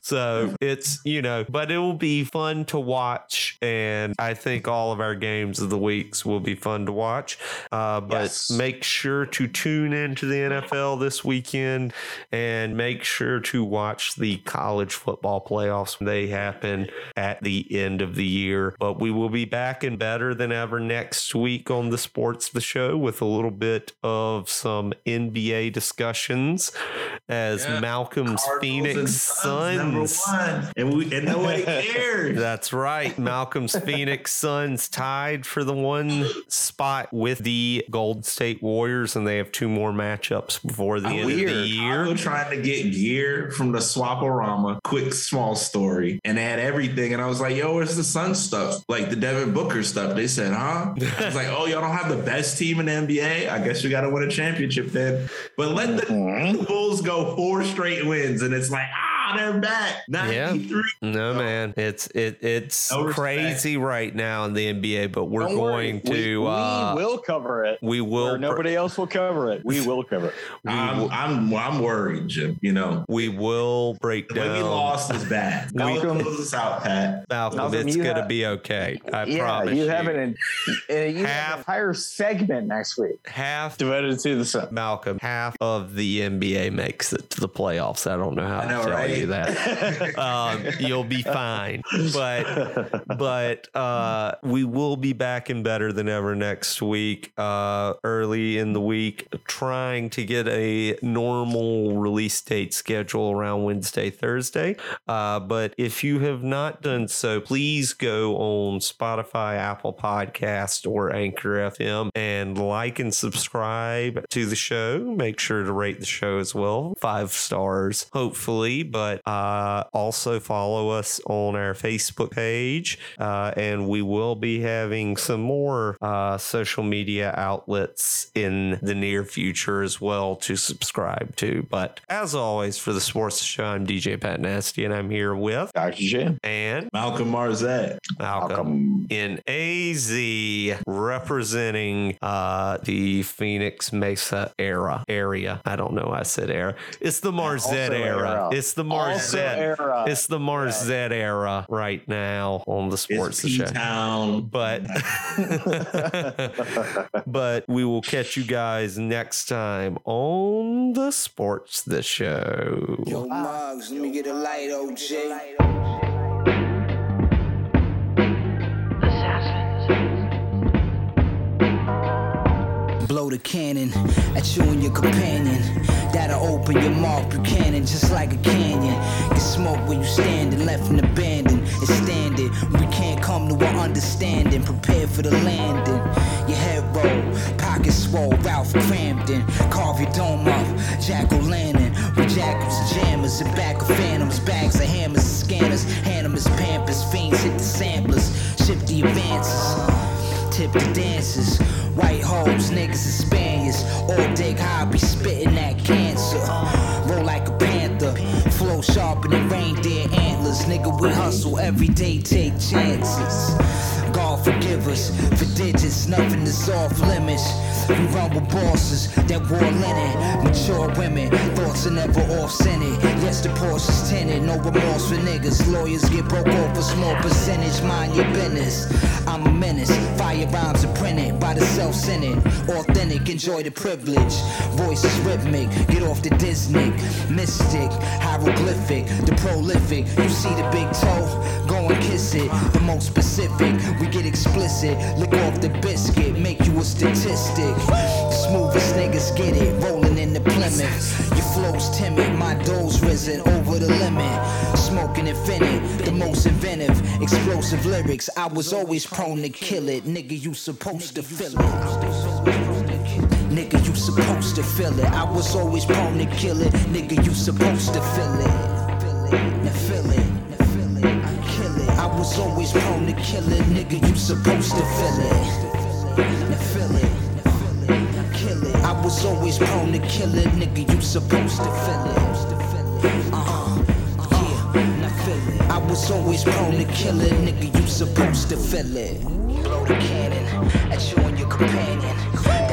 So it's, you know, but it will be fun to watch. And I think all of our games of the weeks will be fun to watch. Uh, but Yes. make sure to tune into the NFL this weekend and make sure to watch the college football playoffs. They happen at the end of the year. But we will be back and better than ever next week on the Sports the Show with a little bit of some NBA discussions as Yeah. Malcolm's Cardinals Phoenix Suns, number Suns. one, and we and nobody cares. That's right. Malcolm's Phoenix Suns tied for the one spot with the Golden State Warriors, and they have two more matchups before the I'm end of the year. Chicago trying to get gear from the Swaporama. Quick, small story, and they had everything. And I was like, "Yo, where's the Sun stuff? Like the Devin Booker stuff?" They said, "Huh?" I was like, "Oh, y'all don't have the best team in the NBA. I guess you got to win a championship then." But let the, the Bulls go four straight wins, and it's like, ah, wow, they're back. 93. No man, it's it it's No crazy right now in the NBA, but we're Don't going worry. to We, uh we will cover it. we Where will nobody else will cover it. We will cover it. I'm, will, I'm, I'm worried, Jim. You know, we will break the way we down lost is bad. Malcolm- Malcolm close us out, Pat. Malcolm, Malcolm, it's gonna have- be okay. I yeah, promise you you. have an, uh, you have Half- an entire segment next week half devoted to the Sun. Malcolm, half of the NBA makes it to the playoffs. I don't know how I know, to tell right? That. um, you'll be fine. But but uh, we will be back and better than ever next week, uh, early in the week, trying to get a normal release date schedule around Wednesday, Thursday. Uh, but if you have not done so, please go on Spotify, Apple Podcast, or Anchor FM and like and subscribe to the show. Make sure to rate the show as well, five stars, hopefully. But uh, also follow us on our Facebook page, uh, and we will be having some more uh, social media outlets in the near future as well to subscribe to. But as always, for the Sports Show, I'm DJ Pat Nasty, and I'm here with Dr. Jim. and Malcolm Marzette. Malcolm Malcolm. in AZ representing uh, the Phoenix Mesa era area. I don't know. why I said era. It's the Marzette era. era. It's the Also Marzette. era. It's the Marzette era right now on the sports It's show. P-Town. But but we will catch you guys next time on the sports the show. Yo, Muggs, let me get a light, OJ. Blow the cannon at you and your companion. That'll open your mouth, Buchanan, just like a canyon. Get smoke where you standing, left and abandoned. It's standing. We can't come to an understanding. Prepare for the landing. Your head roll, pockets swole, Ralph Kramden. Carve your dome up, Jack O'Lantern. With jackals, jammers, and back of phantoms. Bags of hammers, and scanners, animals, pampers. Fiends hit the samplers, ship the advances tip the dancers. White hoes, niggas and Spaniards. All dig hobby, spitting that cancer. Roll like a panther. Flow sharp sharper than reindeer antlers. Nigga, we hustle every day, take chances. God forgive us for digits, nothing is off limits. We run with bosses that wore linen. Mature women, thoughts are never off centered. Yes, the Porsche's tinted, no remorse for niggas. Lawyers get broke off a small percentage, mind your business. I'm a menace, fire rhymes are printed by the self centered. Authentic, enjoy the privilege. Voice is rhythmic, get off the Disney. Mystic, hieroglyphic, the prolific. You see the big toe, go and kiss it. The most specific, we get explicit. Lick off the biscuit, make you a statistic. Smoothest niggas get it, rolling in the Plymouth. Your flow's timid, my dough's risen over the limit. Smoking infinite, the most inventive, explosive lyrics. I was always prone to kill it. Nigga, you supposed to feel it. Nigga, you supposed to feel it. I was always prone to kill it. Nigga, you supposed to feel it. Now feel it. Was always prone to kill it. Nigga, you supposed to feel it. Feel it. Kill it. I was always prone to kill it. Nigga, you supposed to feel it. Uh-huh. Yeah. I was always prone to kill it. Nigga, you supposed to feel it. Blow the cannon at you and your companion.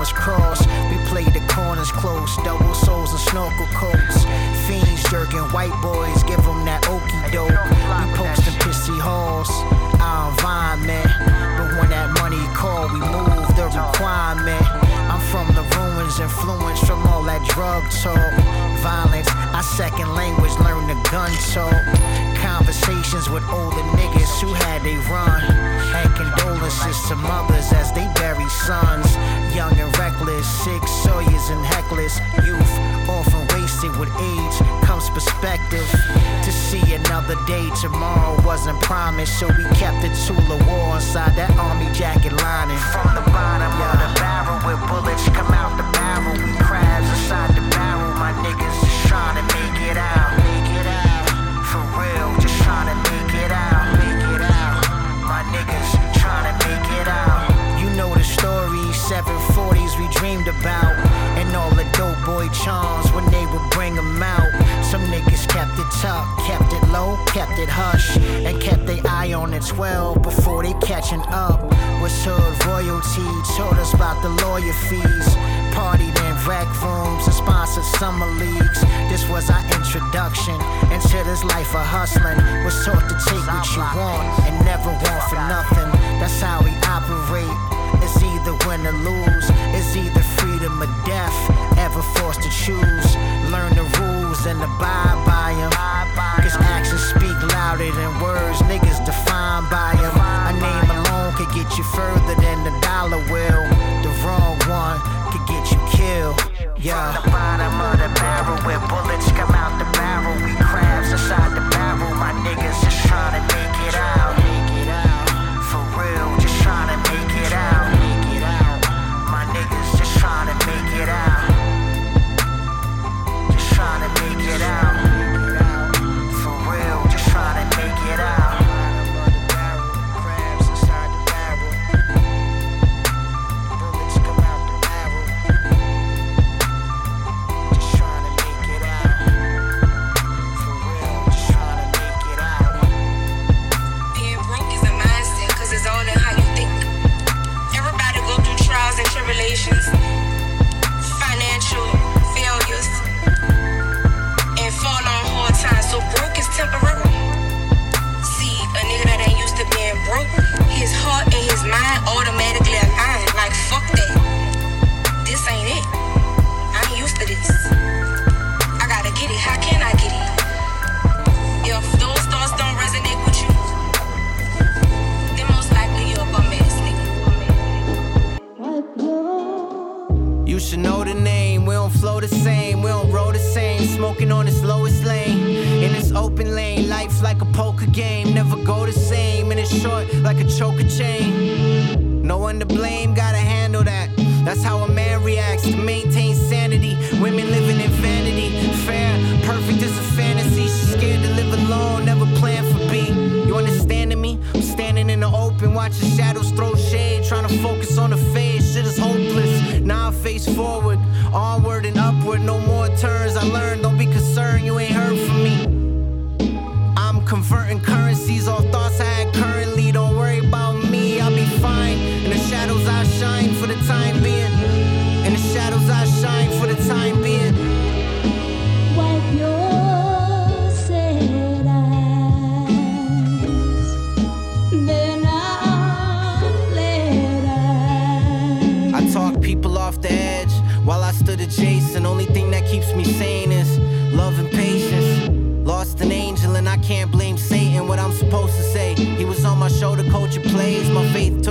Was crossed. We played the corners close, double soles and snorkel coats. Fiends jerking white boys, give them that okey doke. We posting pissy halls, our environment. But when that money call, we move the requirement. I'm from the ruins, influenced from all that drug talk. Violence, our second language, learn the gun talk. Conversations with older niggas who had they run. Had condolences to mothers as they bury sons. Young and reckless, sick sawyers and heckless. Youth often wasted with age comes perspective. To see another day tomorrow wasn't promised, so we kept the tool of war inside that army jacket lining. From the bottom of the barrel where bullets come out the barrel. We crabs inside the barrel. My niggas just trying to make it out. About. And all the dope boy charms when they would bring them out. Some niggas kept it tucked, kept it low, kept it hush. And kept their eye on the 12 before they catching up. Was hood royalty, told us about the lawyer fees. Partied in rec rooms and sponsored summer leagues. This was our introduction into this life of hustling. Was taught to take what you want and never want for nothing. That's how we operate. It's either win or lose. It's either freedom or death. Ever forced to choose. Learn the rules and abide by them. Cause actions speak louder than words. Niggas defined by them. A name alone could get you further than the dollar will. The wrong one could get you killed. Yeah. From the bottom of the barrel where bullets come out the barrel. We crabs inside the barrel. My niggas just trying to make it out. For real, just trying to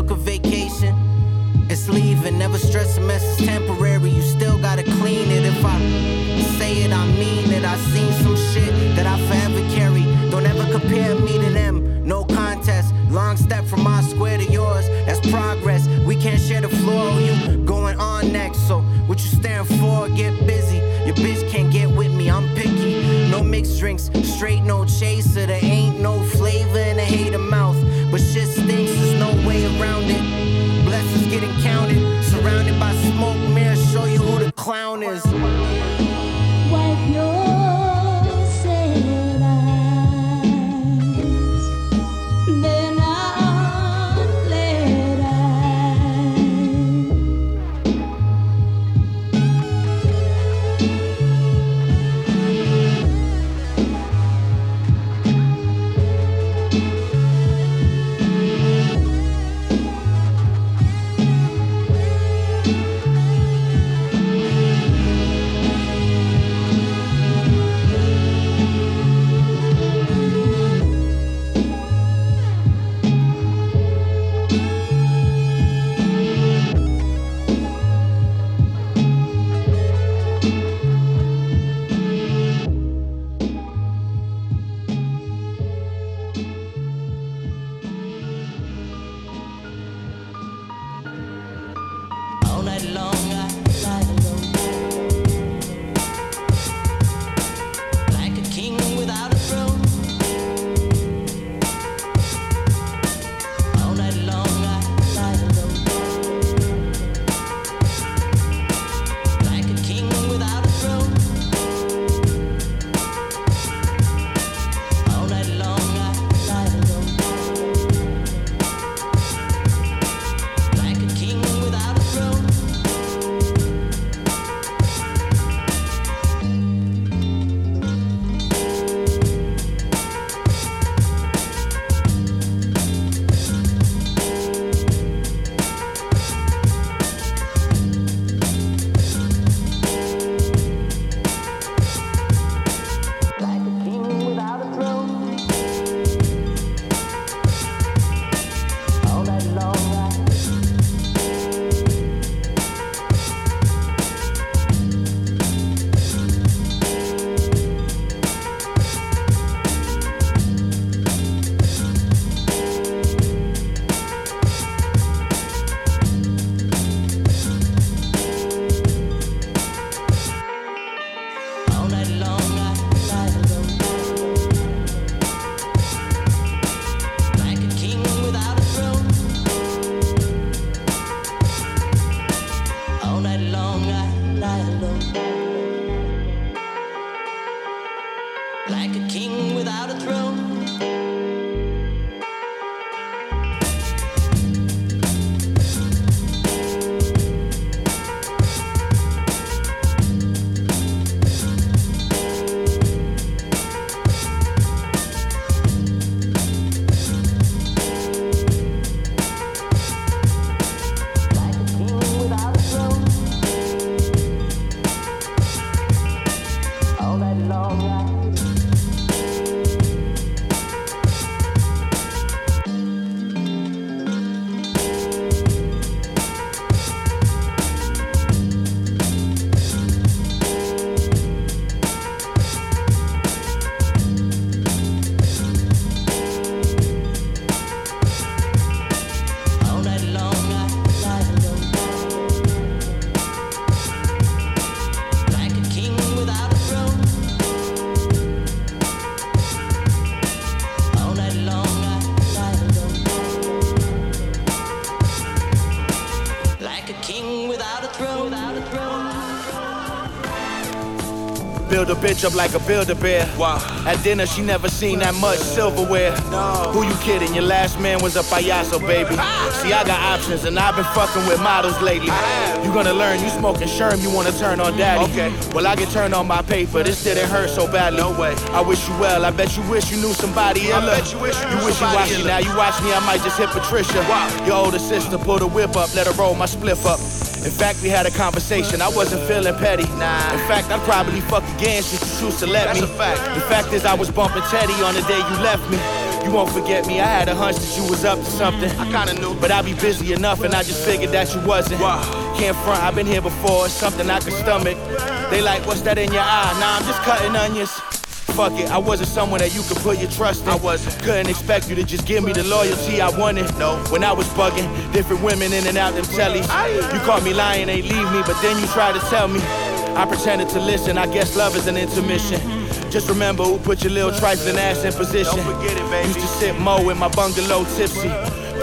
took a vacation. It's leaving, never stress a mess is temporary. You still gotta clean it. If I say it, I mean it. I seen some shit that I forever carry. Don't ever compare me to them. No contest. Long step from my square to yours. That's progress. We can't share the floor. You going on next. So what you staring for? Get busy. Your bitch can't get with me. I'm picky. No mixed drinks. Straight no chaser. There bitch up like a build a bear. Wow. At dinner, she never seen that much silverware. No. Who you kidding? Your last man was a payaso, baby. See, I got options, and I've been fucking with models lately. You gonna learn, you smoking sherm, you wanna turn on daddy. Okay. Well, I get turned on my paper, this didn't hurt so badly. No way. I wish you well, I bet you wish you knew somebody iller. I bet you wish you knew wish you watch me now, you watch me, I might just hit Patricia. Wow. Your older sister, pull the whip up, let her roll my spliff up. In fact, we had a conversation. I wasn't feeling petty. Nah. In fact, I'd probably fuck again since you choose to let That's me. A fact. The fact is, I was bumping Teddy on the day you left me. You won't forget me. I had a hunch that you was up to something. I kinda knew, but I be busy enough, and I just figured that you wasn't. Wow. Can't front. I've been here before. It's something I can stomach. They like, what's that in your eye? Nah, I'm just cutting onions. Fuck it, I wasn't someone that you could put your trust in. I wasn't. Couldn't expect you to just give me the loyalty I wanted. No. When I was bugging, different women in and out them tellies. You caught me lying, ain't leave me, but then you tried to tell me. I pretended to listen, I guess love is an intermission. Just remember who put your little trifling ass in position. Don't forget it, baby. Used to sit Mo in my bungalow tipsy.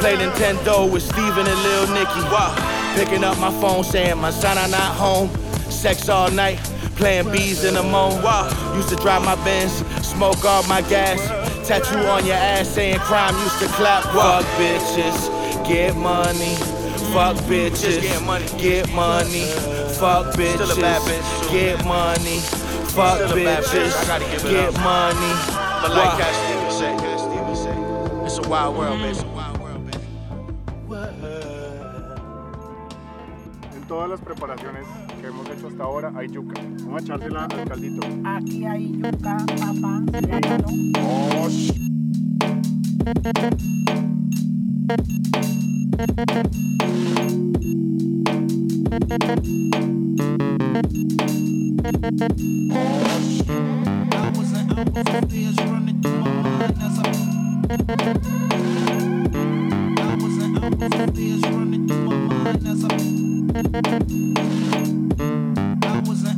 Play Nintendo with Steven and Lil Nicky. Wow. Picking up my phone saying my son are not home. Sex all night. Playing bees in the moan. Wow. Used to drive my Benz, smoke all my gas. Tattoo on your ass saying crime used to clap. Fuck bitches, get money. Fuck bitches, get money. Get money. Fuck bitches, get money. Fuck bitches, get money. But like Cat Stevens say, Cat Stevens say, it's a wild world, baby. It's a wild world, baby. En todas las preparaciones hemos hecho hasta ahora hay yuca. Vamos a echársela al caldito. Aquí hay yuca, papá. Oh,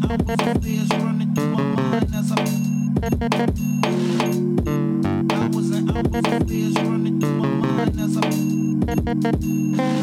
sh- What,